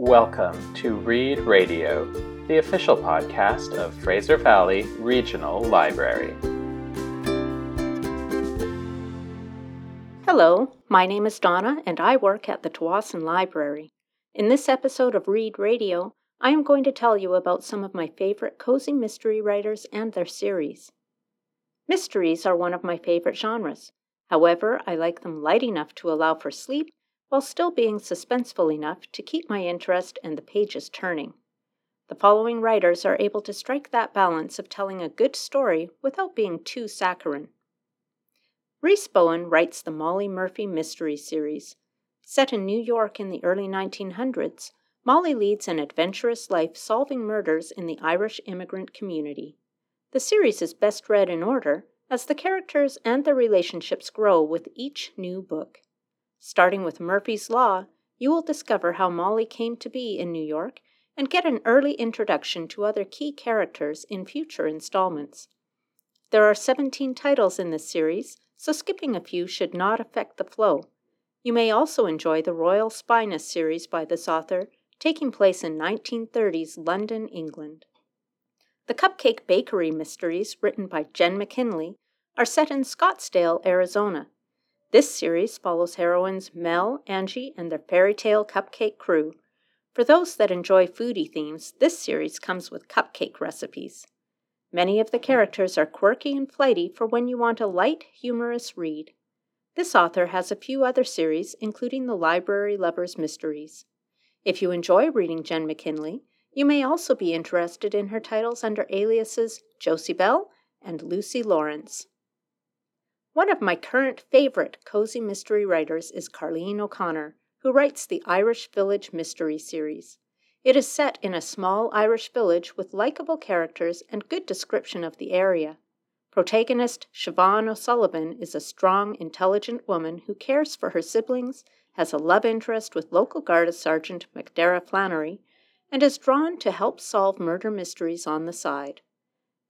Welcome to Read Radio, the official podcast of Fraser Valley Regional Library. Hello, my name is Donna and I work at the Tsawwassen Library. In this episode of Read Radio, I am going to tell you about some of my favorite cozy mystery writers and their series. Mysteries are one of my favorite genres. However, I like them light enough to allow for sleep while still being suspenseful enough to keep my interest and the pages turning. The following writers are able to strike that balance of telling a good story without being too saccharine. Rhys Bowen writes the Molly Murphy Mystery Series. Set in New York in the early 1900s, Molly leads an adventurous life solving murders in the Irish immigrant community. The series is best read in order, as the characters and their relationships grow with each new book. Starting with Murphy's Law, you will discover how Molly came to be in New York and get an early introduction to other key characters in future installments. There are 17 titles in this series, so skipping a few should not affect the flow. You may also enjoy the Royal Spyness series by this author, taking place in 1930s London, England. The Cupcake Bakery mysteries, written by Jenn McKinlay, are set in Scottsdale, Arizona. This series follows heroines Mel, Angie, and their fairy tale cupcake crew. For those that enjoy foodie themes, this series comes with cupcake recipes. Many of the characters are quirky and flighty for when you want a light, humorous read. This author has a few other series, including the Library Lovers Mysteries. If you enjoy reading Jenn McKinlay, you may also be interested in her titles under aliases Josie Belle and Lucy Lawrence. One of my current favorite cozy mystery writers is Carlene O'Connor, who writes the Irish Village Mystery series. It is set in a small Irish village with likable characters and good description of the area. Protagonist Siobhan O'Sullivan is a strong, intelligent woman who cares for her siblings, has a love interest with local Garda Sergeant Macdara Flannery, and is drawn to help solve murder mysteries on the side.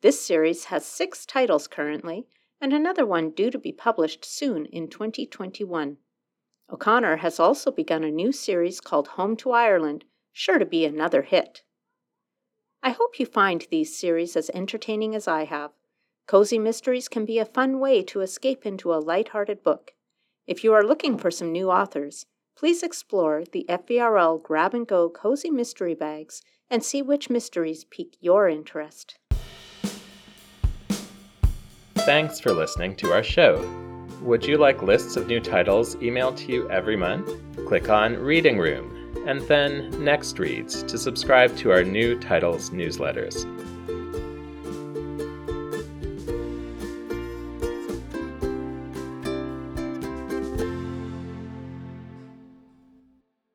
This series has six titles currently, and another one due to be published soon in 2021. O'Connor has also begun a new series called Home to Ireland, sure to be another hit. I hope you find these series as entertaining as I have. Cozy mysteries can be a fun way to escape into a light-hearted book. If you are looking for some new authors, please explore the FVRL Grab and Go Cozy Mystery Bags and see which mysteries pique your interest. Thanks for listening to our show. Would you like lists of new titles emailed to you every month? Click on Reading Room and then Next Reads to subscribe to our new titles newsletters.